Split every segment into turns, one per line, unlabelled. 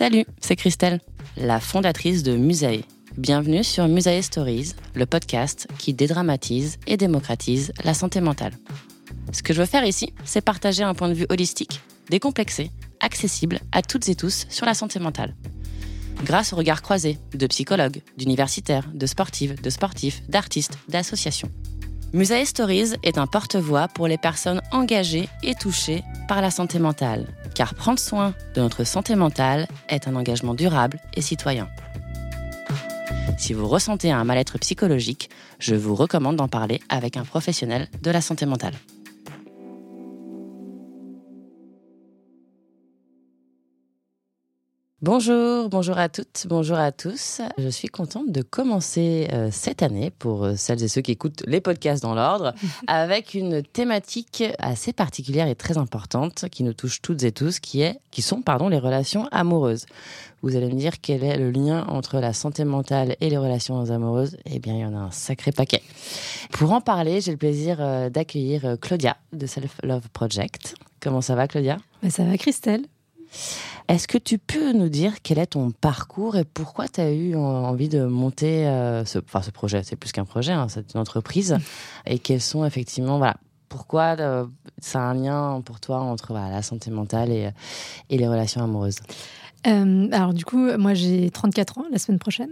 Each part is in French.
Salut, c'est Christelle, la fondatrice de Musae. Bienvenue sur Musae Stories, le podcast qui dédramatise et démocratise la santé mentale. Ce que je veux faire ici, c'est partager un point de vue holistique, décomplexé, accessible à toutes et tous sur la santé mentale. Grâce au regard croisé de psychologues, d'universitaires, de sportives, de sportifs, d'artistes, d'associations. Musae Stories est un porte-voix pour les personnes engagées et touchées par la santé mentale, car prendre soin de notre santé mentale est un engagement durable et citoyen. Si vous ressentez un mal-être psychologique, je vous recommande d'en parler avec un professionnel de la santé mentale. Bonjour, bonjour à toutes, bonjour à tous. Je suis contente de commencer euh, cette année, pour euh, celles et ceux qui écoutent les podcasts dans l'ordre, avec une thématique assez particulière et très importante qui nous touche toutes et tous, qui, est, qui sont pardon, les relations amoureuses. Vous allez me dire quel est le lien entre la santé mentale et les relations amoureuses Eh bien, il y en a un sacré paquet. Pour en parler, j'ai le plaisir euh, d'accueillir Claudia de Self Love Project. Comment ça va, Claudia?
Ben, Ça va, Christelle.
Est-ce que tu peux nous dire quel est ton parcours et pourquoi tu as eu envie de monter euh, ce, enfin, ce projet? C'est plus qu'un projet, hein, c'est une entreprise. Et quels sont effectivement, voilà, pourquoi euh, ça a un lien pour toi entre la santé mentale et, et les relations amoureuses?
Euh, alors du coup, moi j'ai 34 ans la semaine prochaine.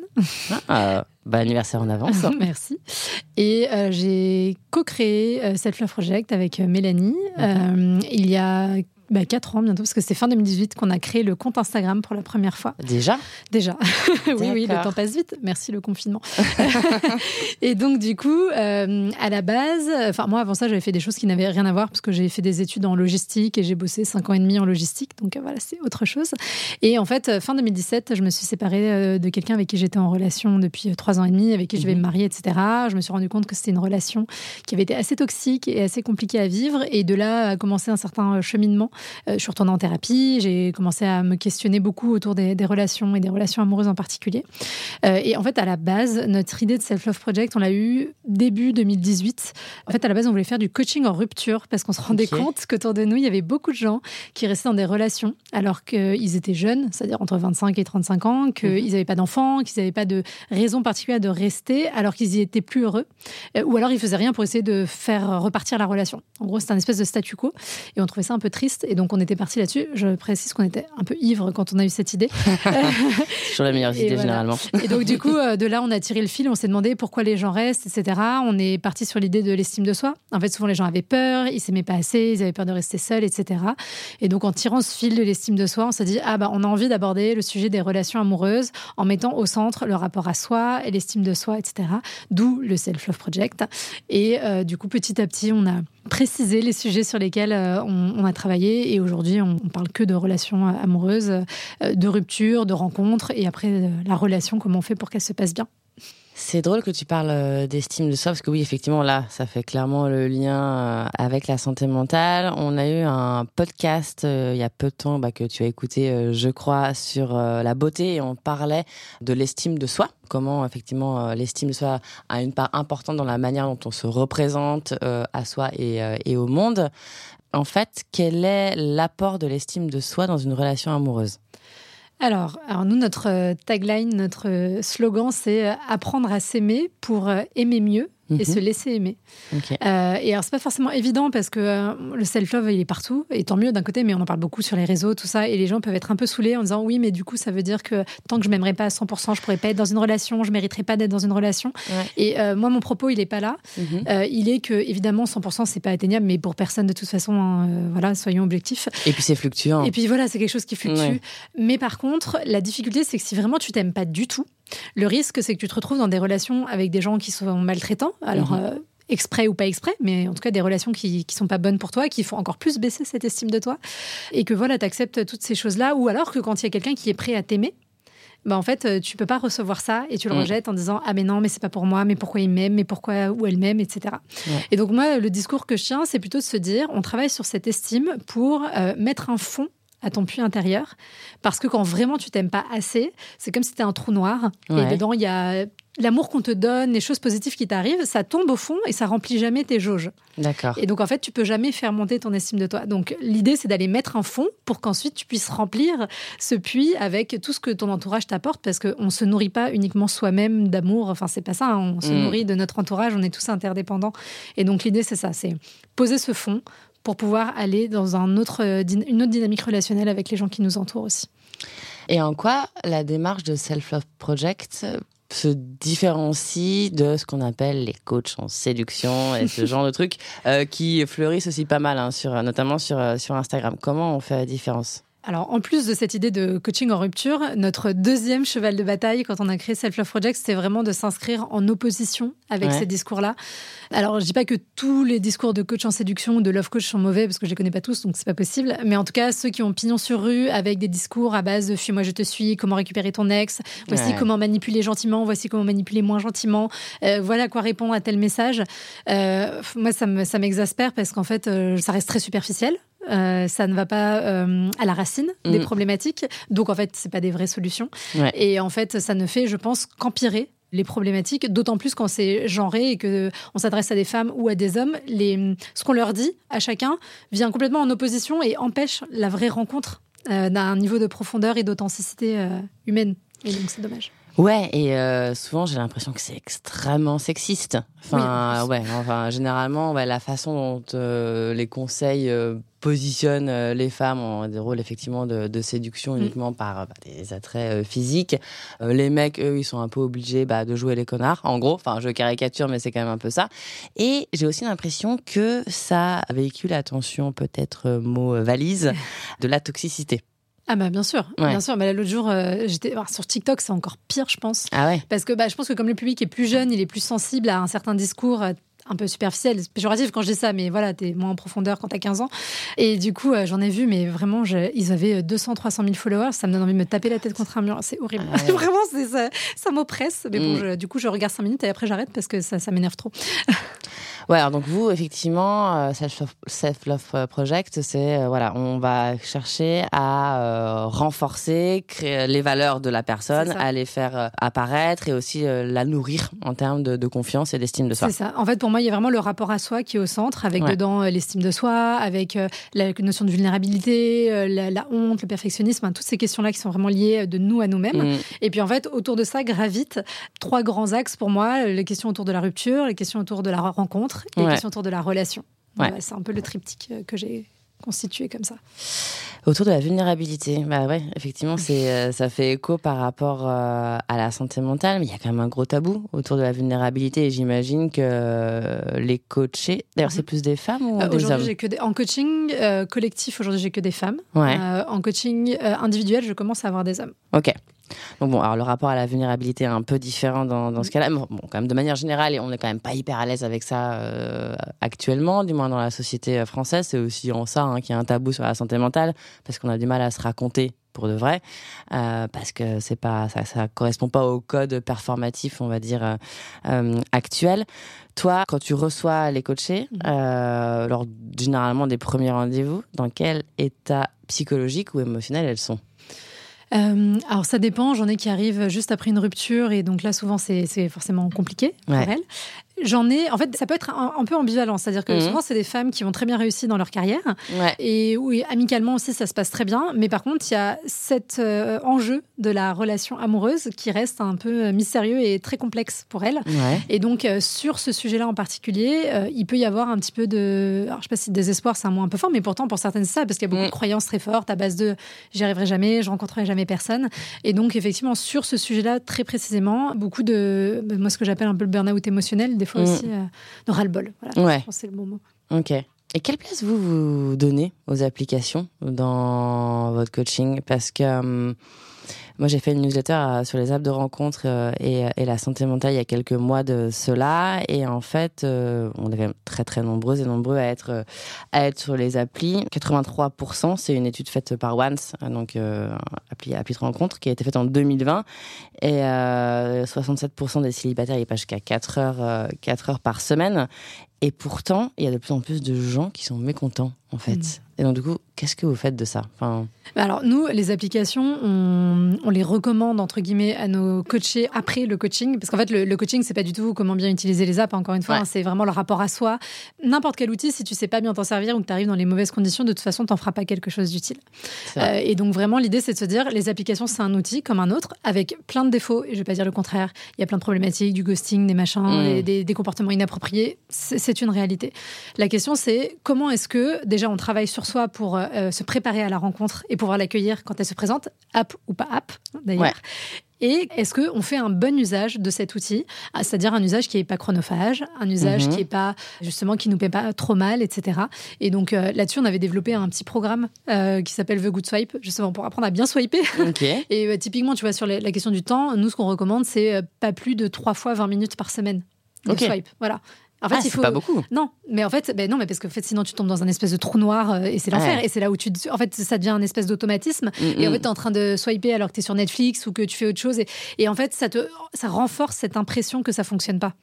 Ah, bah, anniversaire en avance.
Merci. Et j'ai co-créé Self Love Project avec Mélanie il y a bah, 4 ans bientôt, parce que c'est fin 2018 qu'on a créé le compte Instagram pour la première fois.
Déjà?
Déjà. oui, oui, le temps passe vite. Merci le confinement. et donc, du coup, euh, à la base, enfin, moi, avant ça, j'avais fait des choses qui n'avaient rien à voir, parce que j'ai fait des études en logistique et j'ai bossé 5 ans et demi en logistique. Donc, euh, voilà, c'est autre chose. Et en fait, euh, fin 2017, je me suis séparée de quelqu'un avec qui j'étais en relation depuis 3 ans et demi, avec qui je vais me mhm. marier, etc. Je me suis rendu compte que c'était une relation qui avait été assez toxique et assez compliquée à vivre. Et de là a commencé un certain cheminement euh, je suis retournée en thérapie, j'ai commencé à me questionner beaucoup autour des, relations et des relations amoureuses en particulier. Euh, et en fait, à la base, notre idée de Self Love Project, on l'a eu début 2018. En fait, à la base, on voulait faire du coaching en rupture parce qu'on se rendait compte qu'autour de nous, il y avait beaucoup de gens qui restaient dans des relations alors qu'ils étaient jeunes, c'est-à-dire entre 25 et 35 ans, qu'ils n'avaient mhm. pas d'enfants, qu'ils n'avaient pas de raison particulière de rester alors qu'ils y étaient plus heureux, euh, ou alors ils faisaient rien pour essayer de faire repartir la relation. En gros, c'est un espèce de statu quo et on trouvait ça un peu triste. Et donc, on était parti là-dessus. Je précise qu'on était un peu ivre quand on a eu cette idée.
Sur la meilleure idée, généralement.
Et donc, du coup, euh, de là, on a tiré le fil. On s'est demandé pourquoi les gens restent, etc. On est parti sur l'idée de l'estime de soi. En fait, souvent, les gens avaient peur, ils s'aimaient pas assez, ils avaient peur de rester seuls, etc. Et donc, en tirant ce fil de l'estime de soi, on s'est dit, ah bah, on a envie d'aborder le sujet des relations amoureuses en mettant au centre le rapport à soi et l'estime de soi, etc. D'où le Self-Love Project. Et euh, du coup, petit à petit, on a précisé les sujets sur lesquels euh, on, a travaillé. Et aujourd'hui, on, on, parle que de relations amoureuses, euh, de ruptures, de rencontres, et après, la relation, comment on fait pour qu'elle se passe bien.
C'est drôle que tu parles euh, d'estime de soi parce que oui, effectivement, là, ça fait clairement le lien euh, avec la santé mentale. On a eu un podcast euh, il y a peu de temps bah, que tu as écouté, je crois, sur la beauté et on parlait de l'estime de soi. Comment effectivement l'estime de soi a une part importante dans la manière dont on se représente à soi et, et au monde. En fait, quel est l'apport de l'estime de soi dans une relation amoureuse?
Alors, alors, nous, notre euh, tagline, notre euh, slogan, c'est euh, apprendre à s'aimer pour aimer mieux et mhm. se laisser aimer. Euh, et alors, c'est pas forcément évident parce que euh, le self-love, il est partout, et tant mieux d'un côté, mais on en parle beaucoup sur les réseaux, tout ça, et les gens peuvent être un peu saoulés en disant oui, mais du coup, ça veut dire que tant que je m'aimerais pas à 100%, je pourrais pas être dans une relation, je mériterais pas d'être dans une relation. Et euh, moi, mon propos, il est pas là. Mhm. il est que, évidemment, 100%, c'est pas atteignable, mais pour personne de toute façon, hein, voilà, soyons objectifs.
Et puis, c'est fluctuant.
Et puis, voilà, c'est quelque chose qui fluctue. Mais par contre, la difficulté, c'est que si vraiment tu t'aimes pas du tout, le risque, c'est que tu te retrouves dans des relations avec des gens qui sont maltraitants. Alors, mhm. euh, exprès ou pas exprès, mais en tout cas des relations qui, qui sont pas bonnes pour toi, qui font encore plus baisser cette estime de toi. Et que voilà, tu acceptes toutes ces choses-là. Ou alors que quand il y a quelqu'un qui est prêt à t'aimer, bah en fait, euh, tu peux pas recevoir ça et tu le rejettes en disant ah mais non mais c'est pas pour moi mais pourquoi il m'aime mais pourquoi ou elle m'aime etc. Et donc moi le discours que je tiens c'est plutôt de se dire on travaille sur cette estime pour euh, mettre un fond à ton puits intérieur. Parce que quand vraiment tu t'aimes pas assez, c'est comme si c'était un trou noir. Et dedans, il y a l'amour qu'on te donne, les choses positives qui t'arrivent, ça tombe au fond et ça remplit jamais tes jauges.
D'accord.
Et donc, en fait, tu peux jamais faire monter ton estime de toi. Donc, l'idée, c'est d'aller mettre un fond pour qu'ensuite tu puisses remplir ce puits avec tout ce que ton entourage t'apporte parce qu'on se nourrit pas uniquement soi-même d'amour. Enfin, c'est pas ça. Hein. On se mm. nourrit de notre entourage. On est tous interdépendants. Et donc, l'idée, c'est ça. C'est poser ce fond pour pouvoir aller dans un autre, une autre dynamique relationnelle avec les gens qui nous entourent aussi.
Et en quoi la démarche de Self-Love Project se différencie de ce qu'on appelle les coachs en séduction et ce genre de trucs euh, qui fleurissent aussi pas mal, hein, sur, notamment sur, euh, sur Instagram? Comment on fait la différence?
Alors, en plus de cette idée de coaching en rupture, notre deuxième cheval de bataille quand on a créé Self Love Project, c'était vraiment de s'inscrire en opposition avec ces discours-là. Alors, je dis pas que tous les discours de coach en séduction ou de love coach sont mauvais parce que je les connais pas tous, donc c'est pas possible. Mais en tout cas, ceux qui ont pignon sur rue avec des discours à base de fuis-moi, je te suis, comment récupérer ton ex, voici comment manipuler gentiment, voici comment manipuler moins gentiment, euh, voilà quoi répondre à tel message. Euh, moi, ça m'exaspère parce qu'en fait, euh, ça reste très superficiel. Euh, ça ne va pas euh, à la racine des mm. problématiques. Donc en fait, c'est pas des vraies solutions. Et en fait, ça ne fait, je pense, qu'empirer les problématiques, d'autant plus quand c'est genré et que on s'adresse à des femmes ou à des hommes. Les, ce qu'on leur dit à chacun vient complètement en opposition et empêche la vraie rencontre euh, d'un niveau de profondeur et d'authenticité humaine. Et donc c'est dommage.
Ouais, et euh, souvent j'ai l'impression que c'est extrêmement sexiste. Enfin, ouais, enfin généralement, ouais, la façon dont euh, les conseils euh, positionnent les femmes en des rôles effectivement de, de séduction mm. uniquement par bah, des attraits physiques. les mecs, eux, ils sont un peu obligés bah, de jouer les connards. En gros, enfin, je caricature, mais c'est quand même un peu ça. Et j'ai aussi l'impression que ça véhicule, attention, peut-être mot valise, de la toxicité.
Ah bah bien sûr, bien sûr. Mais l'autre jour, euh, j'étais sur TikTok, c'est encore pire, je pense.
Ah ouais.
Parce que bah, je pense que comme le public est plus jeune, il est plus sensible à un certain discours euh, un peu superficiel, péjoratif quand je dis ça, mais voilà, t'es moins en profondeur quand t'as 15 ans. Et du coup, euh, j'en ai vu, mais vraiment, ils avaient 200, 300 000 followers. Ça me donne envie de me taper la tête contre un mur. C'est horrible. Ah vraiment, ça, ça m'oppresse. Mais bon, mm. du coup, je regarde 5 minutes et après, j'arrête parce que ça, ça m'énerve trop.
Ouais, alors donc vous, effectivement, euh, Self Love Project, c'est euh, voilà, on va chercher à euh, renforcer créer les valeurs de la personne, à les faire apparaître et aussi la nourrir en termes de, confiance et d'estime de soi.
C'est ça. En fait, pour moi, il y a vraiment le rapport à soi qui est au centre, avec dedans l'estime de soi, avec la notion de vulnérabilité, la, honte, le perfectionnisme, hein, toutes ces questions-là qui sont vraiment liées de nous à nous-mêmes. Mm. Et puis en fait, autour de ça gravitent trois grands axes pour moi les questions autour de la rupture, les questions autour de la rencontre et les questions autour de la relation. c'est un peu le triptyque euh, que j'ai constitué comme ça.
Autour de la vulnérabilité, bah ouais, effectivement, c'est euh, ça fait écho par rapport euh, à la santé mentale, mais il y a quand même un gros tabou autour de la vulnérabilité. Et j'imagine que les coachés, d'ailleurs, c'est plus des femmes ou des hommes?
j'ai que En coaching collectif, aujourd'hui, j'ai que des femmes. en coaching individuel, je commence à avoir des hommes.
Ok. Donc bon, alors le rapport à la vulnérabilité est un peu différent dans, dans ce cas-là. Bon, quand même de manière générale, on n'est quand même pas hyper à l'aise avec ça euh, actuellement, du moins dans la société euh, française. C'est aussi en ça hein, qu'il y a un tabou sur la santé mentale, parce qu'on a du mal à se raconter pour de vrai, parce que c'est pas ça, ça correspond pas au code performatif, on va dire actuel. Toi, quand tu reçois les coachés, mmh. lors généralement des premiers rendez-vous, dans quel état psychologique ou émotionnel elles sont?
Euh, alors ça dépend, j'en ai qui arrivent juste après une rupture et donc là souvent c'est forcément compliqué pour elles. J'en ai, en fait, ça peut être un, peu ambivalent. C'est-à-dire que mhm. souvent, c'est des femmes qui ont très bien réussi dans leur carrière. Et oui, amicalement aussi, ça se passe très bien. Mais par contre, il y a cet euh, enjeu de la relation amoureuse qui reste un peu euh, mystérieux et très complexe pour elles. Et donc, euh, sur ce sujet-là en particulier, il peut y avoir un petit peu de. Alors, je sais pas si désespoir, c'est un mot un peu fort, mais pourtant, pour certaines, c'est ça, parce qu'il y a beaucoup de mm. croyances très fortes à base de j'y arriverai jamais, je rencontrerai jamais personne. Et donc, effectivement, sur ce sujet-là, très précisément, beaucoup de. Moi, ce que j'appelle un peu le burn-out émotionnel, des fois mm. aussi euh, ras-le-bol. Voilà, Je pense c'est le bon mot.
Ok. Et quelle place vous vous donnez aux applications dans votre coaching? Parce que hum, moi, j'ai fait une newsletter euh, sur les apps de rencontre euh, et, la santé mentale il y a quelques mois de cela. Et en fait, euh, on est très très nombreux et nombreux à être à être sur les applis. 83%, c'est une étude faite par Once, donc appli appli de rencontre, qui a été faite en 2020. Et 67% des célibataires, ils passent jusqu'à 4 heures 4 heures par semaine. Et pourtant, il y a de plus en plus de gens qui sont mécontents, en fait. Mm. Et donc, du coup, qu'est-ce que vous faites de ça? Enfin...
Bah alors, nous, les applications, on, on, les recommande, entre guillemets, à nos coachés après le coaching. Parce qu'en fait, le, le coaching, c'est pas du tout comment bien utiliser les apps, encore une fois. Hein, c'est vraiment le rapport à soi. N'importe quel outil, si tu sais pas bien t'en servir ou que tu arrives dans les mauvaises conditions, de toute façon, t'en feras pas quelque chose d'utile. Euh, et donc, vraiment, l'idée, c'est de se dire, les applications, c'est un outil comme un autre, avec plein de défauts. Et je vais pas dire le contraire. Il y a plein de problématiques, du ghosting, des machins, mm. des, des comportements inappropriés. C'est une réalité. La question, c'est comment est-ce que, déjà, on travaille sur soi pour euh, se préparer à la rencontre et pouvoir l'accueillir quand elle se présente, app ou pas app d'ailleurs. Et est-ce qu'on fait un bon usage de cet outil, ah, c'est-à-dire un usage qui n'est pas chronophage, un usage mhm. qui est pas justement qui nous paie pas trop mal, etc. Et donc euh, là-dessus, on avait développé un petit programme euh, qui s'appelle The Good Swipe, justement pour apprendre à bien swiper. Et typiquement, tu vois, sur la, question du temps, nous, ce qu'on recommande, c'est pas plus de trois fois 20 minutes par semaine de swipe. Voilà.
En fait, ah, il faut pas beaucoup.
Non, mais en fait, ben non, mais parce que fait, sinon tu tombes dans un espèce de trou noir euh, et c'est l'enfer. Et c'est là où tu, en fait, ça devient un espèce d'automatisme. Et en fait, t'es en train de swiper alors que t'es sur Netflix ou que tu fais autre chose. Et, et en fait, ça te, ça renforce cette impression que ça fonctionne pas.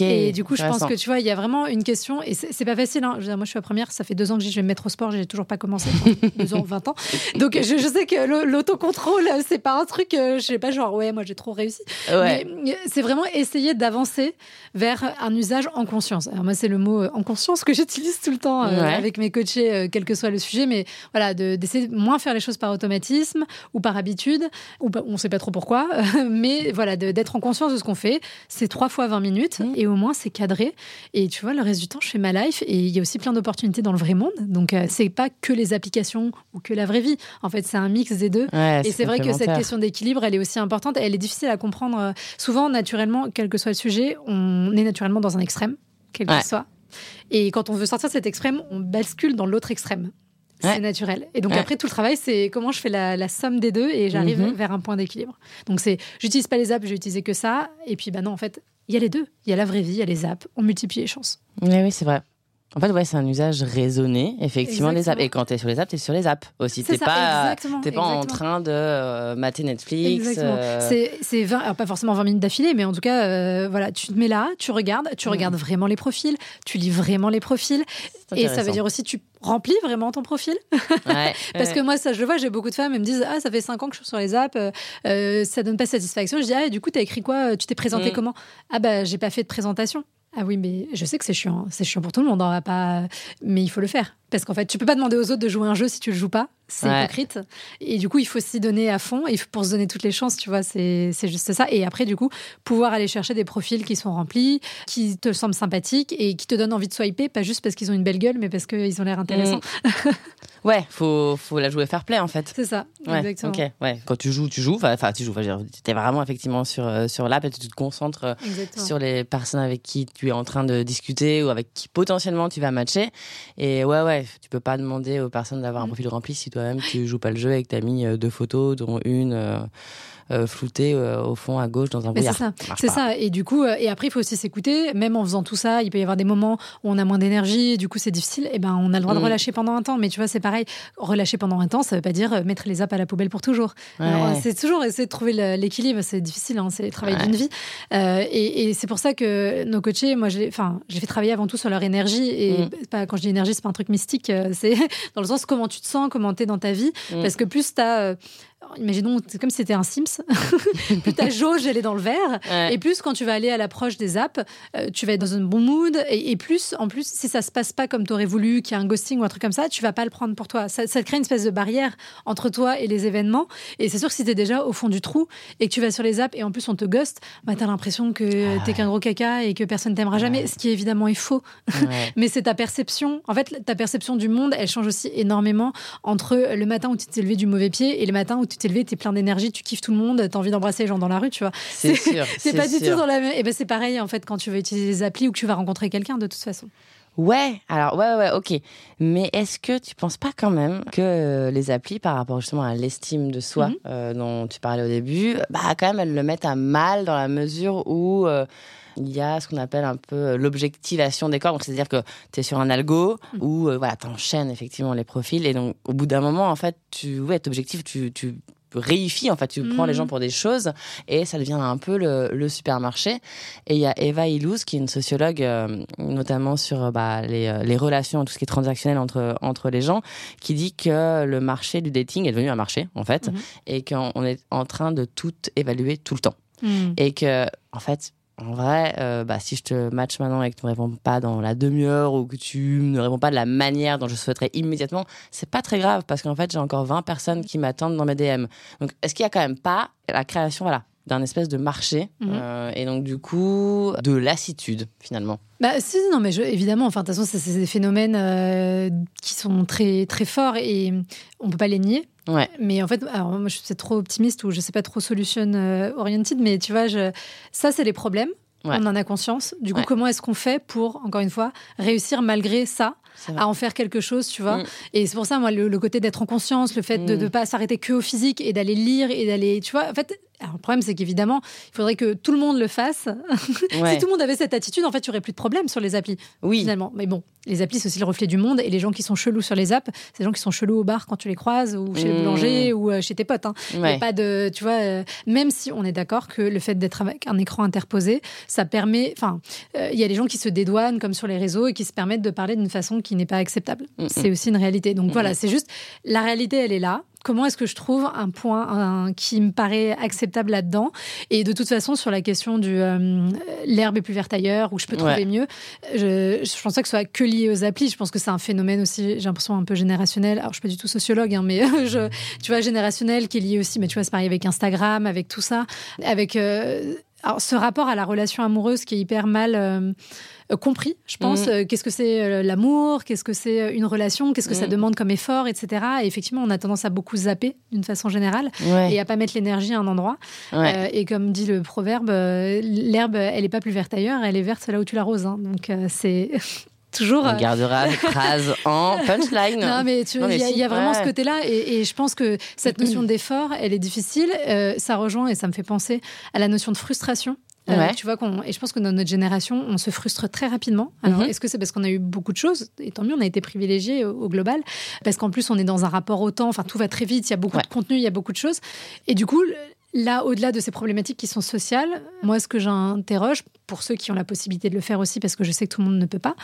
Et du coup, je pense que tu vois, il y a vraiment une question, et c'est pas facile. Hein. moi, je suis la première, ça fait deux ans que je vais me mettre au sport, j'ai toujours pas commencé. deux ans, 20 ans. Donc, je, sais que l'autocontrôle, c'est pas un truc, euh, je sais pas, genre, ouais, moi, j'ai trop réussi. Mais c'est vraiment essayer d'avancer vers un usage en conscience. Alors, moi, c'est le mot euh, en conscience que j'utilise tout le temps euh, avec mes coachés, quel que soit le sujet, mais voilà, d'essayer de, moins faire les choses par automatisme ou par habitude, ou on sait pas trop pourquoi, mais voilà, d'être en conscience de ce qu'on fait. C'est trois fois 20 minutes et au moins c'est cadré. Et tu vois, le reste du temps, je fais ma life et il y a aussi plein d'opportunités dans le vrai monde. Donc euh, c'est pas que les applications ou que la vraie vie. En fait, c'est un mix des deux. et c'est vrai que cette question d'équilibre, elle est aussi importante. Elle est difficile à comprendre. Souvent, naturellement, quel que soit le sujet, on est naturellement dans un extrême, quel que soit. Et quand on veut sortir de cet extrême, on bascule dans l'autre extrême. C'est naturel. Et donc après, tout le travail, c'est comment je fais la, somme des deux et j'arrive mhm. vers un point d'équilibre. Donc c'est, j'utilise pas les apps, j'ai utilisé que ça. Et puis, bah non, en fait, il y a les deux. Il y a la vraie vie, il y a les apps. On multiplie les chances.
Oui, oui, c'est vrai. En fait, ouais, c'est un usage raisonné, effectivement, les apps. Et quand tu es sur les apps, tu es sur les apps aussi. Tu pas, t'es pas en train de euh, mater Netflix.
Exactement. Euh. C'est, pas forcément 20 minutes d'affilée, mais en tout cas, euh, voilà, tu te mets là, tu regardes, tu mm. regardes vraiment les profils, tu lis vraiment les profils. Et ça veut dire aussi, tu remplis vraiment ton profil. Parce que moi, ça, je le vois, j'ai beaucoup de femmes, elles me disent Ah, ça fait 5 ans que je suis sur les apps, ça donne pas satisfaction. Je dis Ah, du coup, t'as écrit quoi Tu t'es présenté mm. comment? Ah, bah, j'ai pas fait de présentation. Ah oui, mais je sais que c'est chiant. C'est chiant pour tout le monde. On va pas... Mais il faut le faire. Parce qu'en fait, tu peux pas demander aux autres de jouer un jeu si tu le joues pas. C'est hypocrite. Et du coup, il faut s'y donner à fond. Et pour se donner toutes les chances, tu vois, c'est juste ça. Et après, du coup, pouvoir aller chercher des profils qui sont remplis, qui te semblent sympathiques et qui te donnent envie de swiper, pas juste parce qu'ils ont une belle gueule, mais parce qu'ils ont l'air intéressants.
Mm. Ouais, faut, faut la jouer fair play en fait.
C'est ça, exactement.
Ouais. Quand tu joues, tu joues. Enfin, tu joues. tu es vraiment effectivement sur, euh, sur l'app et tu te concentres euh, sur les personnes avec qui tu es en train de discuter ou avec qui potentiellement tu vas matcher. Et ouais, ouais, tu peux pas demander aux personnes d'avoir un mm. profil rempli si toi-même tu joues pas le jeu et que tu as mis euh, deux photos, dont une euh, flouté euh, au fond à gauche dans un brouillard.
C'est ça. C'est ça. Et du coup, et après, il faut aussi s'écouter. Même en faisant tout ça, il peut y avoir des moments où on a moins d'énergie, du coup, c'est difficile. Et ben, on a le droit de mm. relâcher pendant un temps. Mais tu vois, c'est pareil. Relâcher pendant un temps, ça veut pas dire mettre les apps à la poubelle pour toujours. C'est toujours essayer de trouver l'équilibre. C'est difficile. Hein, c'est le travail d'une vie. et, et c'est pour ça que nos coachés, moi, j'ai fait travailler avant tout sur leur énergie. Et mm. pas, quand je dis énergie, c'est pas un truc mystique. C'est dans le sens comment tu te sens, comment tu es dans ta vie. Mm. Parce que plus tu as imaginons, c'est comme si c'était un Sims. plus ta jauge, elle est dans le vert. Et plus, quand tu vas aller à l'approche des apps, euh, tu vas être dans un bon mood. Et, plus, en plus, si ça se passe pas comme tu aurais voulu, qu'il y a un ghosting ou un truc comme ça, tu vas pas le prendre pour toi. Ça, ça crée une espèce de barrière entre toi et les événements. Et c'est sûr que si tu es déjà au fond du trou et que tu vas sur les apps et en plus on te ghost, bah, tu as l'impression que tu t'es qu'un gros caca et que personne t'aimera jamais. Ce qui évidemment est faux. Mais c'est ta perception. En fait, ta perception du monde, elle change aussi énormément entre le matin où tu t'es levé du mauvais pied et le matin où tu t'es levé, t'es plein d'énergie, tu kiffes tout le monde, t'as envie d'embrasser les gens dans la rue, tu vois.
C'est sûr.
c'est pas du tout dans la même. Et ben c'est pareil en fait quand tu veux utiliser les applis ou que tu vas rencontrer quelqu'un de toute façon.
Ouais, alors ouais, ouais, ok. Mais est-ce que tu penses pas quand même que euh, les applis, par rapport justement à l'estime de soi mhm. euh, dont tu parlais au début, bah quand même elles le mettent à mal dans la mesure où euh, il y a ce qu'on appelle un peu l'objectivation des corps. c'est-à-dire que tu es sur un algo mhm. où voilà, tu enchaînes effectivement les profils et donc au bout d'un moment, en fait, tu ouais, objectif, tu, tu réifie en fait tu prends les gens mm. pour des choses et ça devient un peu le, supermarché et il y a Eva Illouz qui est une sociologue euh, notamment sur bah, les, euh, les, relations tout ce qui est transactionnel entre entre les gens qui dit que le marché du dating est devenu un marché en fait mm-hmm. et qu'on est en train de tout évaluer tout le temps mm. et que en fait en vrai, euh, bah, si je te match maintenant et que tu ne réponds pas dans la demi-heure ou que tu ne réponds pas de la manière dont je souhaiterais immédiatement, c'est pas très grave parce qu'en fait, j'ai encore 20 personnes qui m'attendent dans mes DM. Donc, est-ce qu'il y a quand même pas la création, voilà, d'un espèce de marché mhm. euh, et donc du coup de lassitude finalement.
Bah si non mais évidemment enfin de toute façon c'est des phénomènes euh, qui sont très très forts et on peut pas les nier.
Ouais.
Mais en fait, alors moi je suis trop optimiste ou je sais pas trop solution euh, oriented, mais tu vois, je... ça c'est les problèmes. On en a conscience. Du coup, comment est-ce qu'on fait pour, encore une fois, réussir malgré ça à en faire quelque chose, tu vois? Mm. Et c'est pour ça, moi, le, côté d'être en conscience, le fait de ne mm. pas s'arrêter que au physique et d'aller lire et d'aller, tu vois, en fait, alors, le problème, c'est qu'évidemment, il faudrait que tout le monde le fasse. si tout le monde avait cette attitude, en fait, il n'y aurait plus de problème sur les applis.
Oui.
Finalement. Mais bon, les applis, c'est aussi le reflet du monde. Et les gens qui sont chelous sur les apps, c'est les gens qui sont chelous au bar quand tu les croises, ou chez le mmh. boulanger, ou euh, chez tes potes. Hein. Pas de. Tu vois, euh, même si on est d'accord que le fait d'être avec un écran interposé, ça permet. Enfin, euh, il y a des gens qui se dédouanent, comme sur les réseaux, et qui se permettent de parler d'une façon qui n'est pas acceptable. Mmh, mmh. C'est aussi une réalité. Donc voilà, c'est juste. La réalité, elle est là comment est-ce que je trouve un point qui me paraît acceptable là-dedans? Et de toute façon, sur la question du euh, l'herbe est plus verte ailleurs, où je peux trouver mieux, je, je pense pas que ce soit que lié aux applis. Je pense que c'est un phénomène aussi, j'ai l'impression un peu générationnel. Alors, je suis pas du tout sociologue, hein, mais je, tu vois, générationnel qui est lié aussi. Mais tu vois, c'est pareil avec Instagram, avec tout ça, avec euh, alors, ce rapport à la relation amoureuse qui est hyper mal euh, euh, compris, je pense. Mm. Euh, qu'est-ce que c'est l'amour? Qu'est-ce que c'est une relation? Qu'est-ce que ça mm. demande comme effort, etc. Et effectivement, on a tendance à beaucoup zapper d'une façon générale et à pas mettre l'énergie à un endroit. et comme dit le proverbe, l'herbe, elle est pas plus verte ailleurs, elle est verte là où tu l'arroses. Hein. Donc c'est toujours.
On gardera la phrase en punchline.
Non, mais il y, a vraiment ce côté-là. Et, je pense que cette notion d'effort, elle est difficile. Euh, ça rejoint et ça me fait penser à la notion de frustration. Euh, tu vois qu'on et je pense que dans notre génération, on se frustre très rapidement. Alors, mhm. est-ce que c'est parce qu'on a eu beaucoup de choses? Et tant mieux, on a été privilégié au, global, parce qu'en plus, on est dans un rapport au temps. Enfin, tout va très vite. Il y a beaucoup de contenu, il y a beaucoup de choses. Et du coup, Là, au-delà de ces problématiques qui sont sociales, moi, ce que j'interroge, pour ceux qui ont la possibilité de le faire aussi, parce que je sais que tout le monde ne peut pas,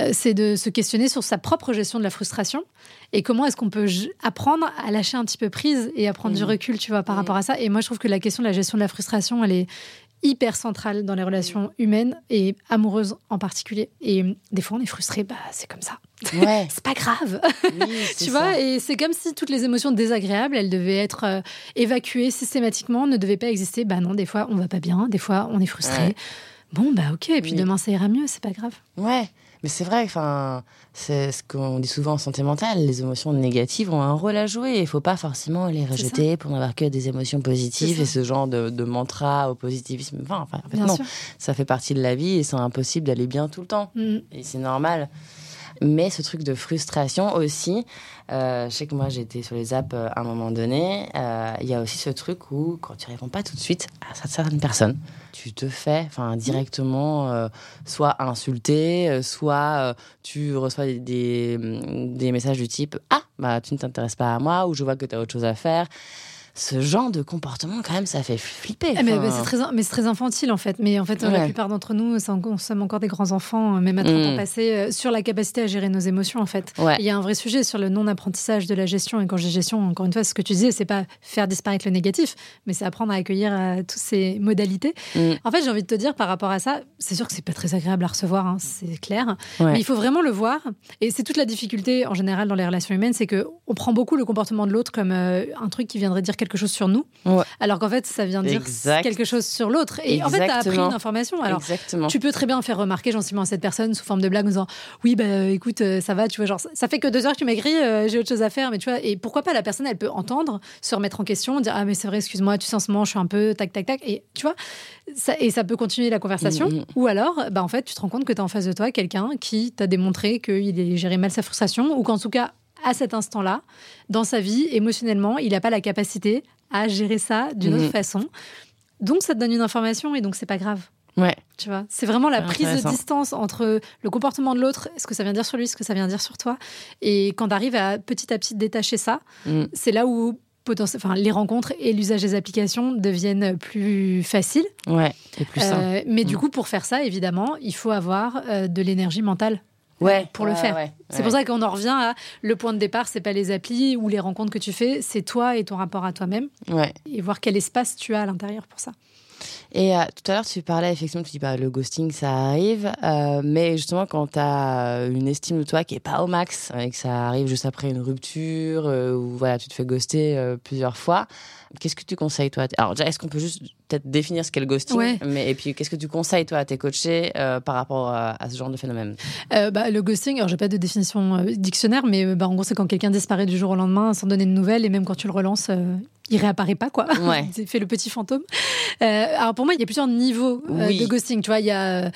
euh, c'est de se questionner sur sa propre gestion de la frustration et comment est-ce qu'on peut apprendre à lâcher un petit peu prise et à prendre du mmh. recul, tu vois, par mmh. rapport à ça. Et moi, je trouve que la question de la gestion de la frustration, elle est hyper centrale dans les relations humaines et amoureuses en particulier. Et des fois, on est frustré, bah, c'est comme ça.
Ouais.
c'est pas grave. tu vois, et c'est comme si toutes les émotions désagréables, elles devaient être euh, évacuées systématiquement, ne devaient pas exister. Bah non, des fois, on va pas bien, des fois, on est frustré. Bon, bah ok, et puis demain, ça ira mieux, c'est pas grave.
Ouais. Mais c'est vrai, enfin, c'est ce qu'on dit souvent en santé mentale, les émotions négatives ont un rôle à jouer. Il ne faut pas forcément les rejeter pour n'avoir que des émotions positives et ce genre de, mantra au positivisme. Enfin, en fait, non, ça fait partie de la vie et c'est impossible d'aller bien tout le temps. Mm. Et c'est normal. Mais ce truc de frustration aussi, euh, je sais que moi j'étais sur les apps euh, à un moment donné, euh, il y a aussi ce truc où quand tu réponds pas tout de suite à certaines personnes, tu te fais enfin directement soit insulter, soit tu reçois des, des, des, messages du type Ah, bah tu ne t'intéresses pas à moi, ou je vois que tu as autre chose à faire ce genre de comportement, quand même, ça fait flipper.
Ah, mais, c'est très, mais très infantile, en fait. Mais en fait, la plupart d'entre nous, on sommes encore des grands enfants, euh, même à 30 ans mm. passés, euh, sur la capacité à gérer nos émotions, en fait. Il y a un vrai sujet sur le non-apprentissage de la gestion. Et quand j'ai gestion, encore une fois, ce que tu disais, c'est pas faire disparaître le négatif, mais c'est apprendre à accueillir euh, toutes ces modalités. Mm. En fait, j'ai envie de te dire, par rapport à ça, c'est sûr que c'est pas très agréable à recevoir, hein, c'est clair. Mais il faut vraiment le voir. Et c'est toute la difficulté, en général, dans les relations humaines, c'est que on prend beaucoup le comportement de l'autre comme un truc qui viendrait dire quelque quelque chose sur nous, alors qu'en fait, ça vient dire quelque chose sur l'autre. Et en fait, tu as appris une information. Alors, tu peux très bien faire remarquer gentiment à cette personne sous forme de blague en disant Oui, bah écoute, euh, ça va, tu vois, genre, ça fait que deux heures que tu m'écris, euh, j'ai autre chose à faire, mais tu vois, et pourquoi pas la personne, elle peut entendre, se remettre en question, dire Ah, mais c'est vrai, excuse-moi, tu en ce moment, je suis un peu tac, tac, tac, et tu vois, ça, et ça peut continuer la conversation. Mm, mm. Ou alors, bah, en fait, tu te rends compte que tu as en face de toi quelqu'un qui t'a démontré qu'il géré mal sa frustration, ou qu'en tout cas, à cet instant-là, dans sa vie, émotionnellement, il n'a pas la capacité à gérer ça d'une autre mhm. façon. Donc, ça te donne une information et donc, c'est pas grave.
Ouais.
Tu vois, c'est vraiment la prise de distance entre le comportement de l'autre, ce que ça vient dire sur lui, ce que ça vient dire sur toi. Et quand tu arrives à petit à petit détacher ça, mm. c'est là où enfin, les rencontres et l'usage des applications deviennent plus faciles.
Ouais, et plus euh,
mais du mm. coup, pour faire ça, évidemment, il faut avoir euh, de l'énergie mentale
ouais,
pour le faire. c'est pour ça qu'on en revient à le point de départ, c'est pas les applis ou les rencontres que tu fais, c'est toi et ton rapport à toi-même. Et voir quel espace tu as à l'intérieur pour ça.
Et euh, tout à l'heure, tu parlais effectivement, tu dis bah, le ghosting, ça arrive, euh, mais justement, quand tu as une estime de toi qui est pas au max et que ça arrive juste après une rupture euh, ou voilà, tu te fais ghoster plusieurs fois, qu'est-ce que tu conseilles toi Alors déjà, est-ce qu'on peut juste peut-être définir ce qu'est le ghosting mais, Et puis, qu'est-ce que tu conseilles toi à tes coachés par rapport à, ce genre de phénomène?
Bah, Le ghosting, alors j'ai pas de définition dictionnaire, mais bah, en gros, c'est quand quelqu'un disparaît du jour au lendemain sans donner de nouvelles et même quand tu le relances, il réapparaît pas quoi.
Ouais.
il fait le petit fantôme. Euh, alors pour moi, il y a plusieurs niveaux euh, de ghosting. Tu vois, il y a euh,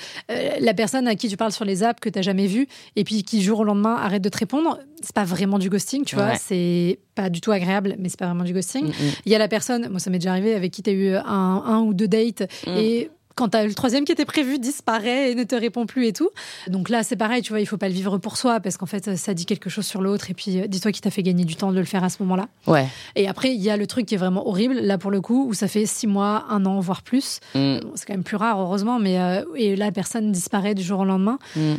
la personne à qui tu parles sur les apps que tu n'as jamais vue et puis qui jour au lendemain arrête de te répondre. C'est pas vraiment du ghosting, tu vois. C'est pas du tout agréable, mais c'est pas vraiment du ghosting. Mm, mm. Il y a la personne, moi ça m'est déjà arrivé, avec qui tu as eu un, un, ou deux dates mm. et quand tu as le troisième qui était prévu disparaît et ne te répond plus et tout. Donc là, c'est pareil, tu vois, il faut pas le vivre pour soi parce qu'en fait, ça dit quelque chose sur l'autre et puis euh, dis-toi qu'il t'a fait gagner du temps de le faire à ce moment-là.
Ouais.
Et après, il y a le truc qui est vraiment horrible, là pour le coup, où ça fait six mois, un an, voire plus. Mm. C'est quand même plus rare, heureusement, mais euh, et la personne disparaît du jour au lendemain. Mm.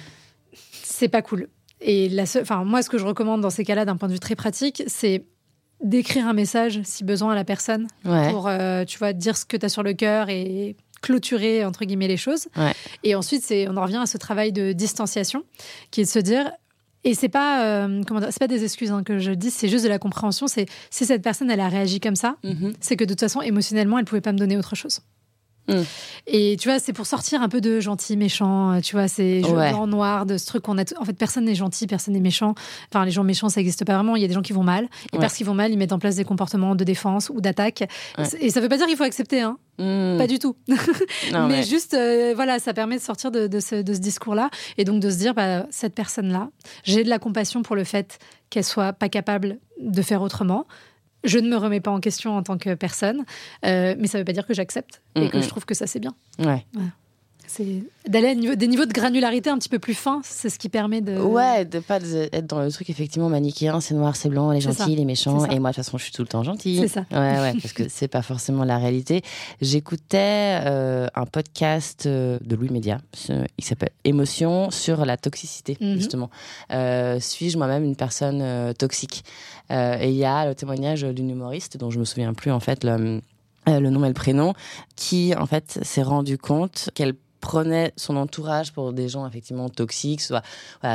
C'est pas cool. Et la enfin, moi, ce que je recommande dans ces cas-là, d'un point de vue très pratique, c'est d'écrire un message si besoin à la personne pour euh, tu vois dire ce que tu as sur le cœur et clôturer entre guillemets les choses. Et ensuite, c'est on en revient à ce travail de distanciation, qui est de se dire et c'est pas euh, comment c'est pas des excuses hein, que je dis, c'est juste de la compréhension. C'est si cette personne elle a réagi comme ça, mm-hmm. c'est que de toute façon émotionnellement elle pouvait pas me donner autre chose. Mm. Et tu vois, c'est pour sortir un peu de gentil, méchant, euh, tu vois, c'est blanc, noir, de ce truc qu'on a. En fait, personne n'est gentil, personne n'est méchant. Enfin, les gens méchants, ça n'existe pas vraiment. Il y a des gens qui vont mal. Et parce qu'ils vont mal, ils mettent en place des comportements de défense ou d'attaque. Et ça veut pas dire qu'il faut accepter, hein. Mm. Pas du tout. mais, juste, euh, voilà, ça permet de sortir de, ce, discours-là et donc de se dire, bah, cette personne-là, j'ai de la compassion pour le fait qu'elle soit pas capable de faire autrement je ne me remets pas en question en tant que personne, euh, mais ça ne veut pas dire que j'accepte et que je trouve que ça c'est bien.
Ouais.
C'est d'aller à des niveaux de granularité un petit peu plus fins, c'est ce qui permet de.
Ouais, de pas être dans le truc effectivement manichéen, c'est noir, c'est blanc, les gentils, les méchants, et moi de toute façon je suis tout le temps gentil.
C'est ça.
Ouais, ouais, parce que c'est pas forcément la réalité. J'écoutais euh, un podcast euh, de Louis Média, il s'appelle Émotion sur la toxicité mhm. justement. Euh, suis-je moi-même une personne toxique? Et il y a le témoignage d'une humoriste dont je me souviens plus en fait le le nom et le prénom, qui en fait s'est rendu compte qu'elle prenait son entourage pour des gens effectivement toxiques, soit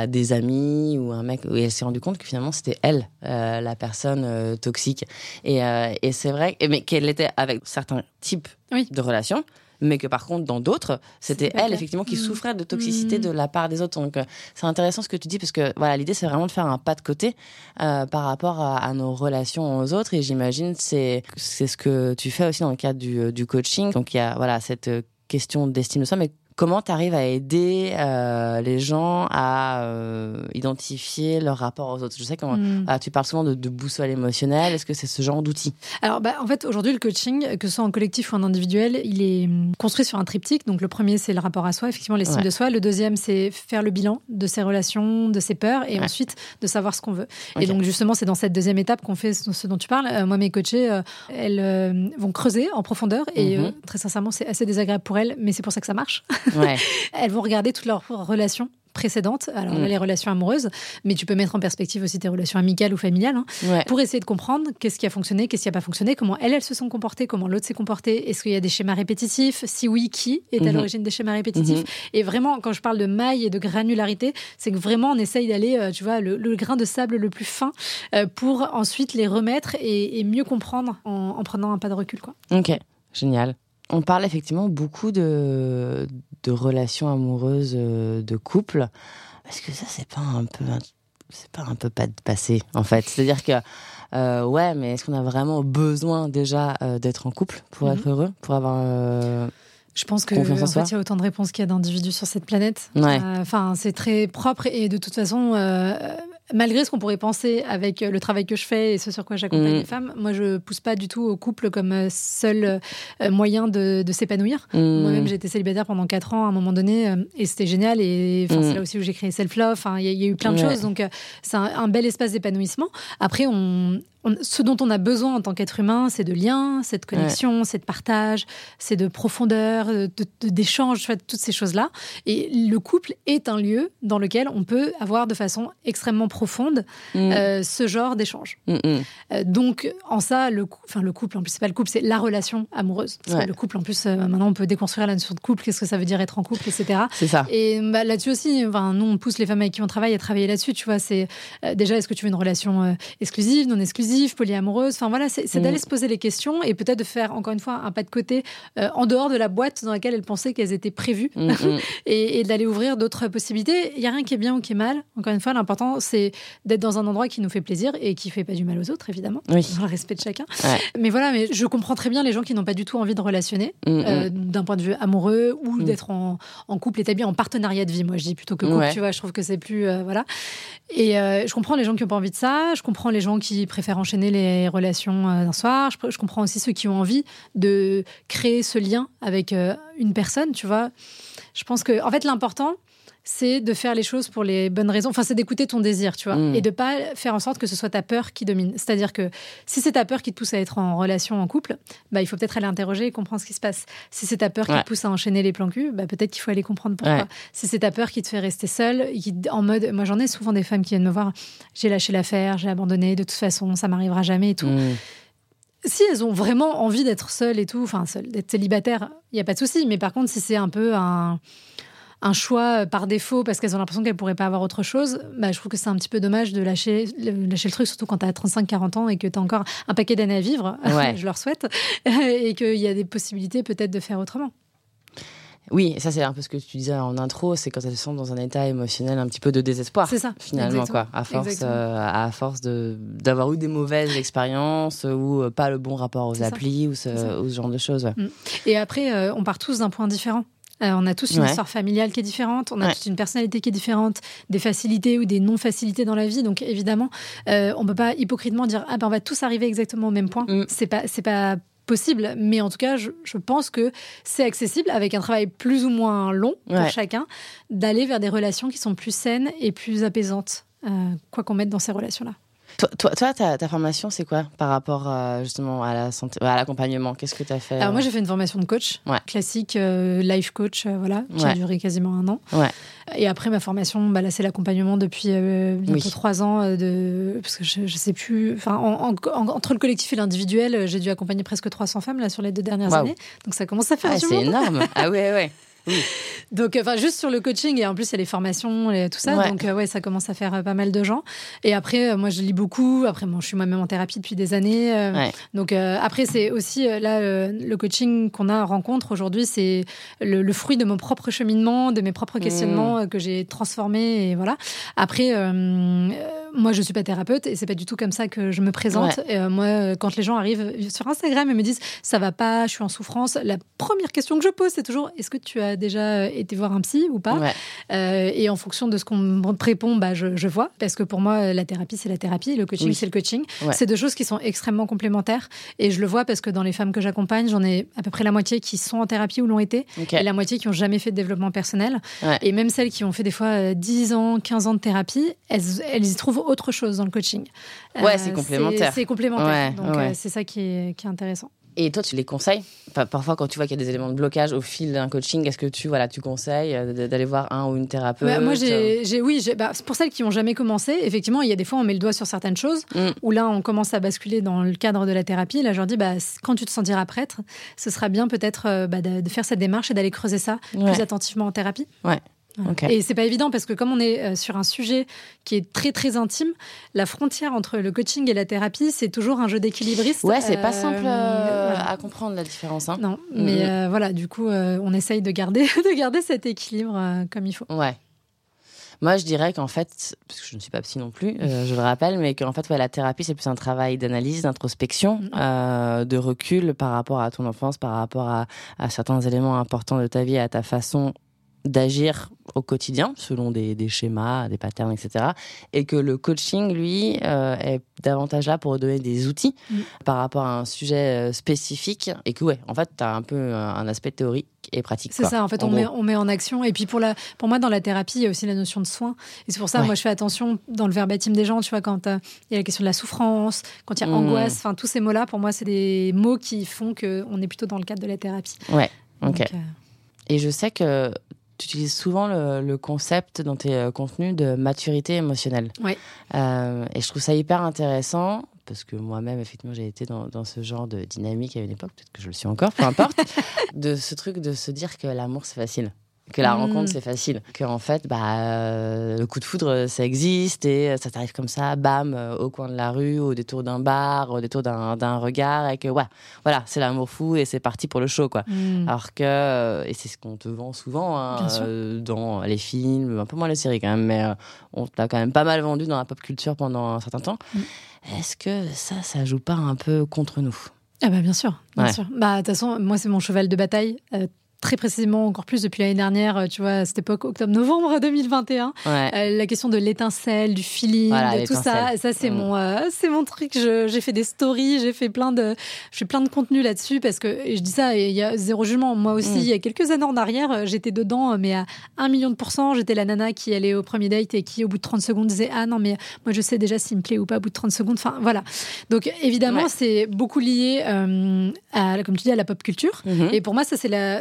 des amis ou un mec. Et elle s'est rendue compte que finalement c'était elle euh, la personne euh, toxique. Et, euh, et c'est vrai, mais qu'elle était avec certains types de relations. Mais que par contre, dans d'autres, c'était elle, effectivement, qui mmh. souffrait de toxicité mmh. de la part des autres. Donc, c'est intéressant ce que tu dis, parce que voilà, l'idée, c'est vraiment de faire un pas de côté par rapport à, nos relations aux autres. Et j'imagine, c'est c'est ce que tu fais aussi dans le cadre du, du coaching. Donc, il y a voilà cette question d'estime de soi, mais comment tu arrives à aider euh, les gens à euh, identifier leur rapport aux autres? Je sais que mm. ah, tu parles souvent de, boussole émotionnelle. Est-ce que c'est ce genre d'outil
Alors, bah, en fait, aujourd'hui, le coaching, que ce soit en collectif ou en individuel, il est hum, construit sur un triptyque. Donc, le premier, c'est le rapport à soi, effectivement, l'estime de soi. Le deuxième, c'est faire le bilan de ses relations, de ses peurs, et ensuite de savoir ce qu'on veut. Et donc, justement, c'est dans cette deuxième étape qu'on fait ce dont tu parles. Euh, moi, mes coachés, elles vont creuser en profondeur, et mm-hmm. très sincèrement, c'est assez désagréable pour elles, mais c'est pour ça que ça marche. Elles vont regarder toutes leurs relations précédentes, alors mm. les relations amoureuses, mais tu peux mettre en perspective aussi tes relations amicales ou familiales, hein, pour essayer de comprendre qu'est-ce qui a fonctionné, qu'est-ce qui n'a pas fonctionné, comment elles, elles se sont comportées, comment l'autre s'est comporté, est-ce qu'il y a des schémas répétitifs, si oui, qui est à mm-hmm. l'origine des schémas répétitifs? Mm-hmm. Et vraiment, quand je parle de maille et de granularité, c'est que vraiment on essaye d'aller, euh, tu vois, le, grain de sable le plus fin euh, pour ensuite les remettre et, mieux comprendre en, en, prenant un pas de recul. Quoi.
Ok, génial. On parle effectivement beaucoup de, de relations amoureuses, euh, de couple. Est-ce que ça, c'est pas un peu, c'est pas un peu pas de passé en fait? C'est-à-dire que euh, ouais, mais est-ce qu'on a vraiment besoin déjà euh, d'être en couple pour mhm. être heureux, pour avoir
je pense que en fait, il y a autant de réponses qu'il y a d'individus sur cette planète. Enfin, c'est très propre et de toute façon, malgré ce qu'on pourrait penser avec euh, le travail que je fais et ce sur quoi j'accompagne mm. les femmes, moi je pousse pas du tout au couple comme euh, seul euh, moyen de, s'épanouir. Mm. Moi-même j'ai été célibataire pendant 4 ans à un moment donné et c'était génial et mm. c'est là aussi où j'ai créé Self Love. Il y, a eu plein de choses donc c'est un, bel espace d'épanouissement. Après on, ce dont on a besoin en tant qu'être humain, c'est de liens, c'est de connexion, c'est de partage, c'est de profondeur, d'échange, de, toutes ces choses-là. Et le couple est un lieu dans lequel on peut avoir de façon extrêmement profonde mm. euh, ce genre d'échange. Mm, mm. Euh, donc, en ça, le, enfin, le couple, en plus, c'est pas le couple, c'est la relation amoureuse. Le couple, en plus, euh, maintenant, on peut déconstruire la notion de couple, qu'est-ce que ça veut dire être en couple, etc.
C'est ça.
Et bah, là-dessus aussi, enfin, nous, on pousse les femmes avec qui on travaille à travailler là-dessus. Tu vois, c'est déjà, est-ce que tu veux une relation exclusive, non exclusive polyamoureuse. Enfin voilà, c'est d'aller mm. se poser les questions et peut-être de faire encore une fois un pas de côté euh, en dehors de la boîte dans laquelle elles pensaient qu'elles étaient prévues mm, mm. et, d'aller ouvrir d'autres possibilités. Il n'y a rien qui est bien ou qui est mal. Encore une fois, l'important c'est d'être dans un endroit qui nous fait plaisir et qui fait pas du mal aux autres, évidemment, dans le respect de chacun. Mais voilà, mais je comprends très bien les gens qui n'ont pas du tout envie de relationner euh, d'un point de vue amoureux ou d'être en, couple établi, en partenariat de vie. Moi, je dis plutôt que couple. Tu vois, je trouve que c'est plus euh, voilà. Et je comprends les gens qui n'ont pas envie de ça. Je comprends les gens qui préfèrent enchaîner les relations euh, d'un soir. Je, comprends aussi ceux qui ont envie de créer ce lien avec euh, une personne, tu vois. Je pense que, en fait, l'important, c'est de faire les choses pour les bonnes raisons. Enfin, c'est d'écouter ton désir, tu vois, mm. et de pas faire en sorte que ce soit ta peur qui domine. C'est-à-dire que si c'est ta peur qui te pousse à être en relation, en couple, bah, il faut peut-être aller interroger et comprendre ce qui se passe. Si c'est ta peur qui te pousse à enchaîner les plans cul, bah, peut-être qu'il faut aller comprendre pourquoi. Si c'est ta peur qui te fait rester seule, en mode, moi j'en ai souvent des femmes qui viennent me voir, j'ai lâché l'affaire, j'ai abandonné, de toute façon, ça m'arrivera jamais et tout. Mm. si elles ont vraiment envie d'être seules et tout, enfin, d'être célibataires, il n'y a pas de souci. Mais par contre, si c'est un peu un, un choix par défaut parce qu'elles ont l'impression qu'elles pourraient pas avoir autre chose, bah, je trouve que c'est un petit peu dommage de lâcher, lâcher le truc, surtout quand tu as 35-40 ans et que tu as encore un paquet d'années à vivre, je leur souhaite, et qu'il y a des possibilités peut-être de faire autrement.
Oui, ça c'est un peu ce que tu disais en intro, c'est quand elles sont dans un état émotionnel un petit peu de désespoir.
C'est ça.
Finalement, quoi. À force, euh, à force de, d'avoir eu des mauvaises expériences ou euh, pas le bon rapport aux applis ou ce, genre de choses. Mm.
Et après, euh, on part tous d'un point différent. Euh, on a tous une histoire familiale qui est différente, on a tous une personnalité qui est différente, des facilités ou des non-facilités dans la vie. Donc évidemment, euh, on peut pas hypocritement dire ah ben on va tous arriver exactement au même point. Mm. C'est pas c'est pas possible, mais en tout cas, je, pense que c'est accessible avec un travail plus ou moins long pour chacun d'aller vers des relations qui sont plus saines et plus apaisantes, euh, quoi qu'on mette dans ces relations-là.
Toi, toi, ta, formation, c'est quoi par rapport euh, justement à la santé, à l'accompagnement? Qu'est-ce que tu as fait
Alors moi, j'ai fait une formation de coach classique, euh, life coach, euh, voilà, qui a duré quasiment un an. Et après ma formation, bah, là, c'est l'accompagnement depuis bientôt trois ans, de, parce que je, je sais plus, enfin, entre le collectif et l'individuel, j'ai dû accompagner presque 300 femmes là sur les deux dernières années. Donc ça commence à faire
ah,
du
C'est énorme. ah ouais, ouais.
Donc, enfin, juste sur le coaching et en plus, il y a les formations et tout ça. Donc, euh, ouais, ça commence à faire euh, pas mal de gens. Et après, euh, moi, je lis beaucoup. Après, moi, je suis moi-même en thérapie depuis des années. Donc, après, c'est aussi là le coaching qu'on a en rencontre aujourd'hui, c'est le, fruit de mon propre cheminement, de mes propres questionnements mmh. que j'ai transformés. Et voilà. Après moi, je suis pas thérapeute et c'est pas du tout comme ça que je me présente. Et, moi, quand les gens arrivent sur Instagram et me disent ça va pas, je suis en souffrance, la première question que je pose, c'est toujours est-ce que tu as déjà été voir un psy ou pas? Et en fonction de ce qu'on me répond, bah, je, je, vois. Parce que pour moi, la thérapie, c'est la thérapie, le coaching, c'est le coaching. C'est deux choses qui sont extrêmement complémentaires. Et je le vois parce que dans les femmes que j'accompagne, j'en ai à peu près la moitié qui sont en thérapie ou l'ont été, et la moitié qui n'ont jamais fait de développement personnel. Et même celles qui ont fait des fois 10 euh, ans, 15 ans de thérapie, elles, elles y trouvent autre chose dans le coaching.
Ouais, c'est euh, complémentaire.
C'est complémentaire. Donc euh, c'est ça qui est, qui est intéressant.
Et toi, tu les conseilles? Parfois, quand tu vois qu'il y a des éléments de blocage au fil d'un coaching, est-ce que tu, voilà, tu conseilles euh, d'aller voir un ou une thérapeute?
Moi, j'ai, oui, bah, pour celles qui n'ont jamais commencé, effectivement, il y a des fois, on met le doigt sur certaines choses, mm. où là, on commence à basculer dans le cadre de la thérapie. Là, je leur dis, bah, quand tu te sentiras prêtre, ce sera bien peut-être bah, de, faire cette démarche et d'aller creuser ça plus attentivement en thérapie.
Ouais.
Et c'est pas évident parce que comme on est euh, sur un sujet qui est très très intime, la frontière entre le coaching et la thérapie, c'est toujours un jeu d'équilibriste.
Ouais, c'est pas simple euh, à comprendre la différence. Hein.
Non, mais euh, voilà, du coup, on essaye de garder de garder cet équilibre comme il faut.
Ouais. Moi, je dirais qu'en fait, parce que je ne suis pas psy non plus, je le rappelle, mais qu'en fait, ouais, la thérapie, c'est plus un travail d'analyse, d'introspection, mm. de recul par rapport à ton enfance, par rapport à, à certains éléments importants de ta vie, à ta façon d'agir au quotidien selon des, schémas, des patterns, etc. Et que le coaching, lui, euh, est davantage là pour donner des outils mm. par rapport à un sujet euh, spécifique. Et que, ouais, en fait, tu as un peu un aspect théorique et pratique.
C'est ça, en fait, on, met, on met en action. Et puis pour, la, pour moi, dans la thérapie, il y a aussi la notion de soin. Et c'est pour ça, moi, je fais attention dans le verbatim des gens, tu vois, quand euh, il y a la question de la souffrance, quand il y a mm. angoisse, enfin, tous ces mots-là, pour moi, c'est des mots qui font qu'on est plutôt dans le cadre de la thérapie.
Ouais, ok. Et je sais que tu utilises souvent le, concept dans tes euh, contenus de maturité émotionnelle.
Oui.
Euh, et je trouve ça hyper intéressant parce que moi-même, effectivement, j'ai été dans, dans, ce genre de dynamique à une époque, peut-être que je le suis encore, peu importe, de ce truc de se dire que l'amour, c'est facile que la rencontre mm. c'est facile, que en fait bah euh, le coup de foudre ça existe et ça t'arrive comme ça, bam, euh, au coin de la rue, au détour d'un bar, au détour d'un regard et que ouais, voilà, c'est l'amour fou et c'est parti pour le show quoi. Mm. Alors que euh, et c'est ce qu'on te vend souvent hein, dans les films, un peu moins les séries quand même, mais on t'a quand même pas mal vendu dans la pop culture pendant un certain temps. Mm. Est-ce que ça, ça joue pas un peu contre nous?
Ah bah bien sûr, bien sûr. Bah de toute façon, moi c'est mon cheval de bataille très précisément, encore plus depuis l'année dernière, euh, tu vois, à cette époque, octobre-novembre 2021, euh, la question de l'étincelle, du feeling, de tout ça. Ça, c'est mm. mon, euh, c'est mon truc. J'ai fait des stories, j'ai fait plein de, j'ai plein de contenu là-dessus parce que je dis ça, il y a zéro jugement. Moi aussi, mm. il y a quelques années en arrière, j'étais dedans, mais à un million de pourcents, j'étais la nana qui allait au premier date et qui, au bout de 30 secondes, disait Ah non, mais moi, je sais déjà s'il me plaît ou pas au bout de 30 secondes. Enfin, voilà. Donc, évidemment, c'est beaucoup lié à, comme tu dis, à la pop culture. Mm-hmm. Et pour moi, ça, c'est la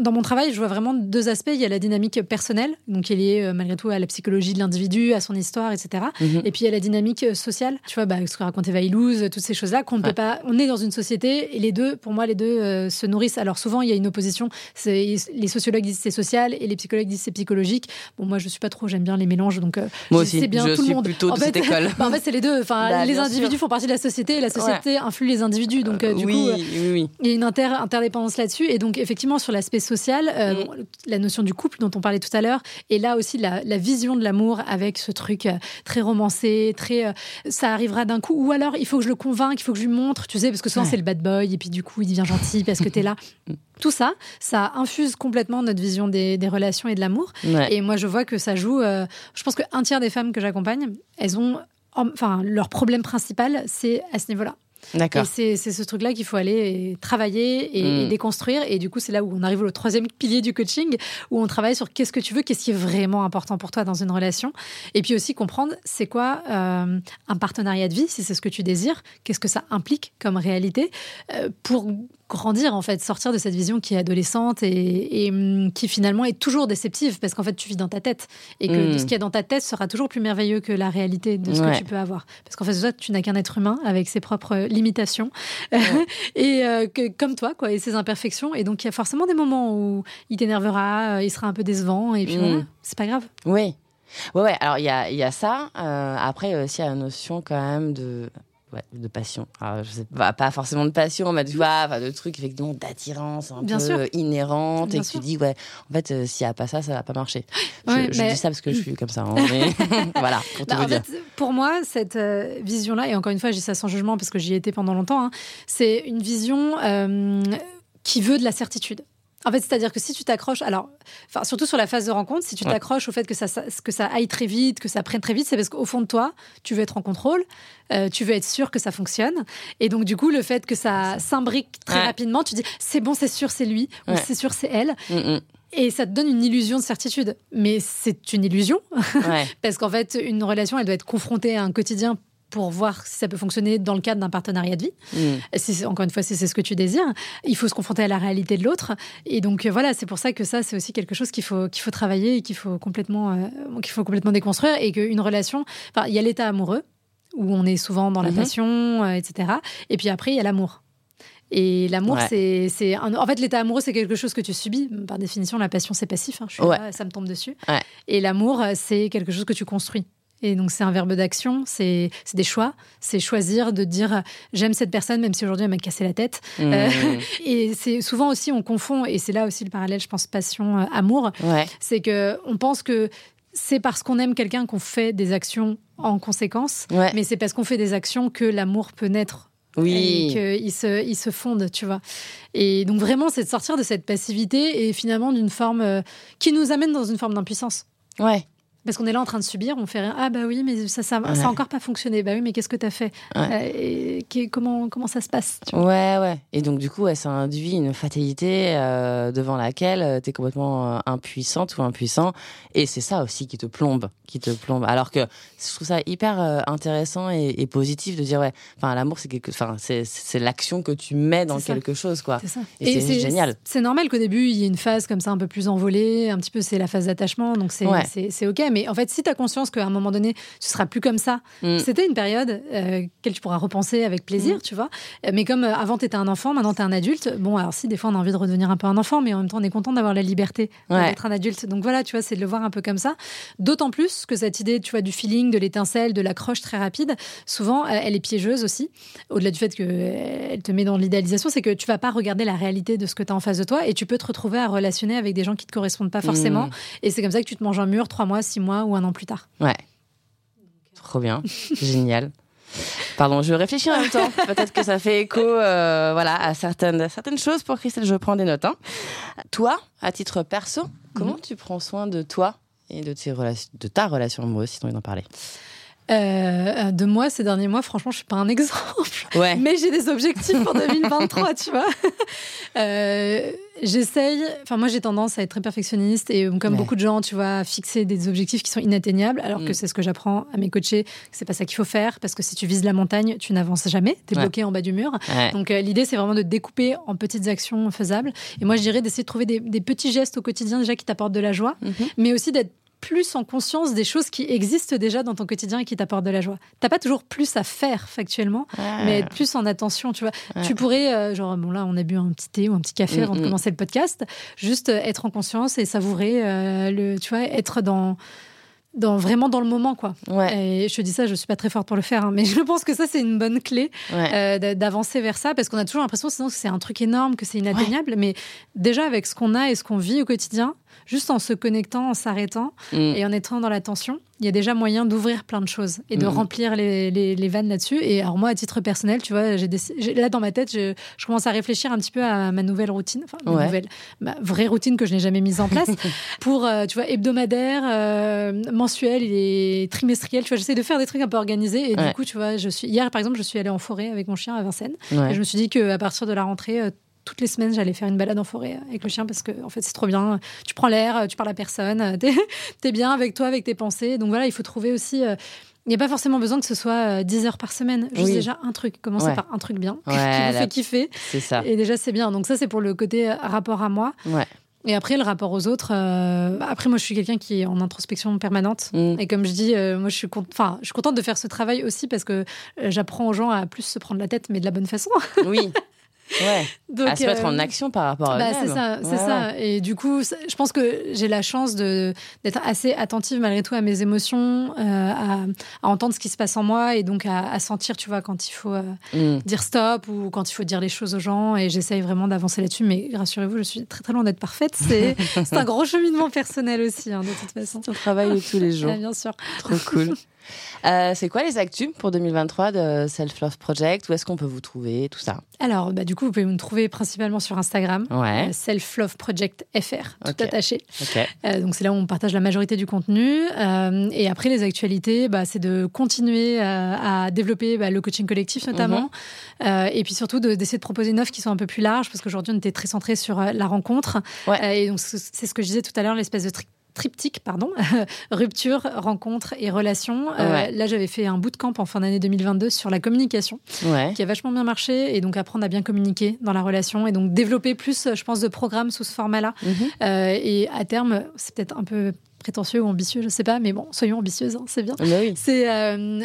dans mon travail, je vois vraiment deux aspects. Il y a la dynamique personnelle, donc qui est liée euh, malgré tout à la psychologie de l'individu, à son histoire, etc. Mhm. Et puis il y a la dynamique euh, sociale. Tu vois, bah, ce que racontait Vailouz, toutes ces choses-là qu'on ne peut pas. On est dans une société et les deux, pour moi, les deux euh, se nourrissent. Alors souvent, il y a une opposition. Les sociologues disent c'est social et les psychologues disent c'est psychologique. Bon, moi, je suis pas trop. J'aime bien les mélanges, donc
moi aussi. bien je tout suis le monde. plutôt
en
de cette école.
Bah, en fait, c'est les deux. Enfin, bah, les individus font partie de la société et la société influe les individus. Donc, du
oui,
coup,
oui, oui.
il y a une inter interdépendance là-dessus. Et donc, effectivement, sur l'aspect social, mm. la notion du couple dont on parlait tout à l'heure, et là aussi la, vision de l'amour avec ce truc euh, très romancé, très euh, ça arrivera d'un coup, ou alors il faut que je le convainque, il faut que je lui montre, tu sais, parce que souvent c'est le bad boy, et puis du coup il devient gentil parce que t'es là. Tout ça, ça infuse complètement notre vision des, relations et de l'amour. Et moi, je vois que ça joue. Euh, je pense qu'un tiers des femmes que j'accompagne, elles ont, enfin, leur problème principal, c'est à ce niveau-là.
D'accord.
Et c'est ce truc-là qu'il faut aller travailler et, mm. déconstruire. Et du coup, c'est là où on arrive au troisième pilier du coaching, où on travaille sur qu'est-ce que tu veux, qu'est-ce qui est vraiment important pour toi dans une relation. Et puis aussi comprendre c'est quoi euh, un partenariat de vie, si c'est ce que tu désires, qu'est-ce que ça implique comme réalité, euh, pour grandir en fait, sortir de cette vision qui est adolescente et, hum, qui finalement est toujours déceptive parce qu'en fait tu vis dans ta tête et que ce hmm. qui est dans ta tête sera toujours plus merveilleux que la réalité de ce que tu peux avoir. Parce qu'en fait toi tu n'as qu'un être humain avec ses propres limitations et euh, que, comme toi quoi et ses imperfections et donc il y a forcément des moments où il t'énervera, euh, il sera un peu décevant et puis hmm. voilà, c'est pas grave.
Oui. Ouais, ouais. Alors, il y a, y a, ça. Euh, après, il y a aussi la notion quand même de ouais, de passion. Alors, je sais pas, pas forcément de passion, mais tu vois, de trucs effectivement d'attirance un
Bien
peu
sûr.
inhérente
Bien
et que
sûr.
tu dis ouais, en fait euh, s'il y a pas ça, ça va pas marcher. Je,
Ouais,
je
mais-
dis ça parce que je suis comme ça. hein, mais voilà, pour
Bah, en
dire.
fait, pour moi, cette euh, vision-là, et encore une fois, je dis ça sans jugement parce que j'y étais pendant longtemps, hein, c'est une vision euh, qui veut de la certitude. En fait, c'est-à-dire que si tu t'accroches, alors, enfin, surtout sur la phase de rencontre, si tu
Ouais.
t'accroches au fait que ça, ça- que ça aille très vite, que ça prenne très vite, c'est parce qu'au fond de toi, tu veux être en contrôle, euh, tu veux être sûr que ça fonctionne. Et donc, du coup, le fait que ça s'imbrique très
Ouais.
rapidement, tu dis, c'est bon, c'est sûr, c'est lui, ou c'est sûr, c'est elle.
Mm, mm.
Et ça te donne une illusion de certitude. Mais c'est une illusion.
Ouais.
Parce qu'en fait, une relation, elle doit être confrontée à un quotidien pour voir si ça peut fonctionner dans le cadre d'un partenariat de vie.
Mm.
Si, encore une fois, si c'est ce que tu désires, il faut se confronter à la réalité de l'autre. Et donc euh, voilà, c'est pour ça que ça, c'est aussi quelque chose qu'il faut qu'il faut travailler et qu'il faut complètement euh, qu'il faut complètement déconstruire et qu'une relation, enfin, il y a l'état amoureux où on est souvent dans la
Mhm.
passion, euh, etc. Et puis après, il y a l'amour. Et l'amour,
Ouais.
c'est, un- en fait l'état amoureux, c'est quelque chose que tu subis. Par définition, la passion, c'est passif. hein. Je suis
Ouais.
là, ça me tombe dessus.
Ouais.
Et l'amour, c'est quelque chose que tu construis. Et donc, c'est un verbe d'action, c'est c'est des choix, c'est choisir de dire euh, j'aime cette personne, même si aujourd'hui elle m'a cassé la tête.
Mm.
Euh, et c'est souvent aussi, on confond, et c'est là aussi le parallèle, je pense, passion-amour,
Ouais.
c'est que on pense que c'est parce qu'on aime quelqu'un qu'on fait des actions en conséquence,
Ouais.
mais c'est parce qu'on fait des actions que l'amour peut naître
Oui.
et qu'ils se, ils se fondent, tu vois. Et donc vraiment, c'est de sortir de cette passivité et finalement d'une forme euh, qui nous amène dans une forme d'impuissance.
Ouais.
Parce qu'on est là en train de subir, on fait rien. Ah bah oui, mais ça, ça,
Ouais.
ça a encore pas fonctionné. Bah oui, mais qu'est-ce que t'as fait
Ouais.
Euh, et comment, comment ça se passe tu vois?
Ouais, ouais. Et donc, du coup, ouais, ça induit une fatalité euh, devant laquelle tu es complètement euh, impuissante ou impuissant. Et c'est ça aussi qui te plombe, qui te plombe. Alors que je trouve ça hyper euh, intéressant et, et positif de dire, ouais, enfin, l'amour, c'est quelque, enfin, c'est, c'est l'action que tu mets dans quelque chose, quoi.
C'est ça.
Et c'est génial.
C'est normal qu'au début, il y ait une phase comme ça un peu plus envolée. Un petit peu, c'est la phase d'attachement. Donc, c'est
Ouais.
c'est- Mais en fait, si tu as conscience qu'à un moment donné, ce sera plus comme ça,
Mm.
c'était une période euh, qu'elle tu pourras repenser avec plaisir,
Mm.
tu vois. Euh, Mais comme euh, avant, tu étais un enfant, maintenant, tu es un adulte. Bon, alors si, des fois, on a envie de redevenir un peu un enfant, mais en même temps, on est content d'avoir la liberté
Ouais.
d'être un adulte. Donc voilà, tu vois, c'est de le voir un peu comme ça. D'autant plus que cette idée, tu vois, du feeling, de l'étincelle, de l'accroche très rapide, souvent, euh, elle est piégeuse aussi. Au-delà du fait qu'elle te met dans l'idéalisation, c'est que tu vas pas regarder la réalité de ce que tu as en face de toi et tu peux te retrouver à relationner avec des gens qui te correspondent pas forcément.
Mm.
Et c'est comme ça que tu te manges un mur trois mois, six mois ou un an plus tard.
Ouais. Trop bien. Génial. Pardon, je réfléchis en même temps. Peut-être que ça fait écho euh, voilà, à certaines, certaines choses pour Christelle. Je prends des notes. hein. Toi, à titre perso, comment
Mhm.
tu prends soin de toi et de, tes de ta relation amoureuse, si tu as envie d'en parler?
Euh, de moi, ces derniers mois, franchement, je suis pas un exemple.
Ouais.
Mais j'ai des objectifs pour 2023, tu vois. Euh, J'essaye. Enfin, moi, j'ai tendance à être très perfectionniste et comme
Ouais.
beaucoup de gens, tu vois, à fixer des objectifs qui sont inatteignables, alors que
Mm.
c'est ce que j'apprends à mes coachés. que C'est pas ça qu'il faut faire parce que si tu vises la montagne, tu n'avances jamais. T'es
Ouais.
bloqué en bas du mur.
Ouais.
Donc euh, l'idée, c'est vraiment de découper en petites actions faisables. Et moi, je dirais d'essayer de trouver des, des petits gestes au quotidien déjà qui t'apportent de la joie,
Mhm.
mais aussi d'être plus en conscience des choses qui existent déjà dans ton quotidien et qui t'apportent de la joie. T'as pas toujours plus à faire factuellement,
Ah.
mais être plus en attention, tu vois. Tu pourrais, euh, genre, bon là, on a bu un petit thé ou un petit café
Mm,
avant de
mm.
commencer le podcast, juste euh, être en conscience et savourer euh, le, tu vois, être dans dans vraiment dans le moment quoi.
Ouais.
Et je te dis ça, je suis pas très forte pour le faire, hein, mais je pense que ça c'est une bonne clé
Ouais.
euh, d'avancer vers ça parce qu'on a toujours l'impression sinon que c'est un truc énorme, que c'est inatteignable. Mais déjà avec ce qu'on a et ce qu'on vit au quotidien, juste en se connectant, en s'arrêtant
Mm.
et en étant dans l'attention, il y a déjà moyen d'ouvrir plein de choses et de
Mhm.
remplir les, les, les vannes là-dessus. Et alors moi, à titre personnel, tu vois, j'ai là dans ma tête, je, je commence à réfléchir un petit peu à ma nouvelle routine, enfin ma
Ouais.
nouvelle, ma vraie routine que je n'ai jamais mise en place pour, euh, tu vois, hebdomadaire, euh, mensuel et trimestriel. Tu vois, j'essaie de faire des trucs un peu organisés. Et
Ouais.
du coup, tu vois, je suis hier par exemple, je suis allée en forêt avec mon chien à Vincennes.
Ouais.
Et je me suis dit qu'à partir de la rentrée, euh, toutes les semaines, j'allais faire une balade en forêt avec le chien parce que, en fait, c'est trop bien. Tu prends l'air, tu parles à personne, euh, t'es es bien avec toi, avec tes pensées. Donc voilà, il faut trouver aussi. euh, il n'y a pas forcément besoin que ce soit euh, 10 heures par semaine. Juste
Oui.
déjà un truc. Commencer
Ouais.
par un truc bien
Ouais,
qui vous
la-
fait kiffer.
C'est ça.
Et déjà, c'est bien. Donc ça, c'est pour le côté euh, rapport à moi.
Ouais.
Et après, le rapport aux autres. euh, après, moi, je suis quelqu'un qui est en introspection permanente.
Mm.
Et comme je dis, euh, moi, je suis, con- enfin, je suis contente de faire ce travail aussi parce que euh, j'apprends aux gens à plus se prendre la tête, mais de la bonne façon.
Oui. Ouais. Donc, à se mettre en action par rapport à
bah, C'est ça, c'est ça. Et du coup, je pense que j'ai la chance d'être assez attentive malgré tout à mes émotions, à, entendre ce qui se passe en moi et donc à, sentir, tu vois, quand il faut mm. dire stop ou quand il faut dire les choses aux gens. Et j'essaye vraiment d'avancer là-dessus. Mais rassurez-vous, je suis très très loin d'être parfaite. C'est un gros cheminement personnel aussi, hein, de toute façon.
On travaille tous les jours.
bien sûr.
Trop cool. Euh, c'est quoi les actus pour 2023 de Self Love Project? Où est-ce qu'on peut vous trouver Tout ça?
Alors, bah, du coup, vous pouvez me trouver principalement sur Instagram,
ouais.
Euh, Self Love Project FR, tout attaché. Euh, donc, c'est là où on partage la majorité du contenu. et après, les actualités, bah, c'est de continuer à développer bah, le coaching collectif notamment. Mhm. et puis surtout d'essayer de, proposer une offre qui soit un peu plus large parce qu'aujourd'hui, on était très centré sur la rencontre. et donc, c'est ce que je disais tout à l'heure, l'espèce de triptyque, pardon, rupture, rencontre et relation. Euh, là, j'avais fait un bootcamp en fin d'année 2022 sur la communication, qui a vachement bien marché, et donc apprendre à bien communiquer dans la relation, et donc développer plus, je pense, de programmes sous ce format-là. Mhm. Euh, et à terme, c'est peut-être un peu prétentieux ou ambitieux, je sais pas, mais bon, soyons ambitieuses, hein, c'est bien.
Bah
c'est euh,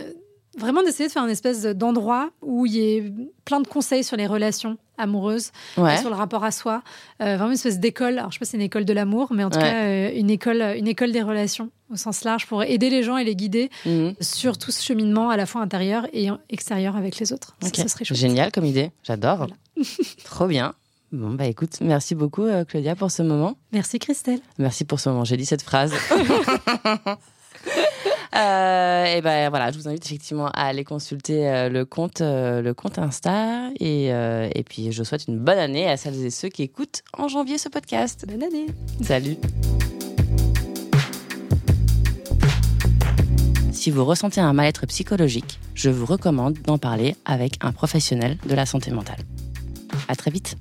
vraiment d'essayer de faire une espèce d'endroit où il y ait plein de conseils sur les relations amoureuses, sur le rapport à soi. Euh, vraiment une espèce d'école. Alors, je sais pas si c'est une école de l'amour, mais en tout cas, euh, une, école, une école des relations au sens large pour aider les gens et les guider mhm. sur tout ce cheminement à la fois intérieur et extérieur avec les autres.
Ça, serait Génial comme idée. J'adore. Trop bien. Bon, bah écoute, merci beaucoup euh, Claudia pour ce moment.
Merci Christelle.
Merci pour ce moment. J'ai dit cette phrase. Euh, et ben voilà, je vous invite effectivement à aller consulter euh, le compte, euh, le compte Insta. Et, et puis je souhaite une bonne année à celles et ceux qui écoutent en janvier ce podcast.
Bonne année.
Salut. Si vous ressentez un mal-être psychologique, je vous recommande d'en parler avec un professionnel de la santé mentale. À très vite.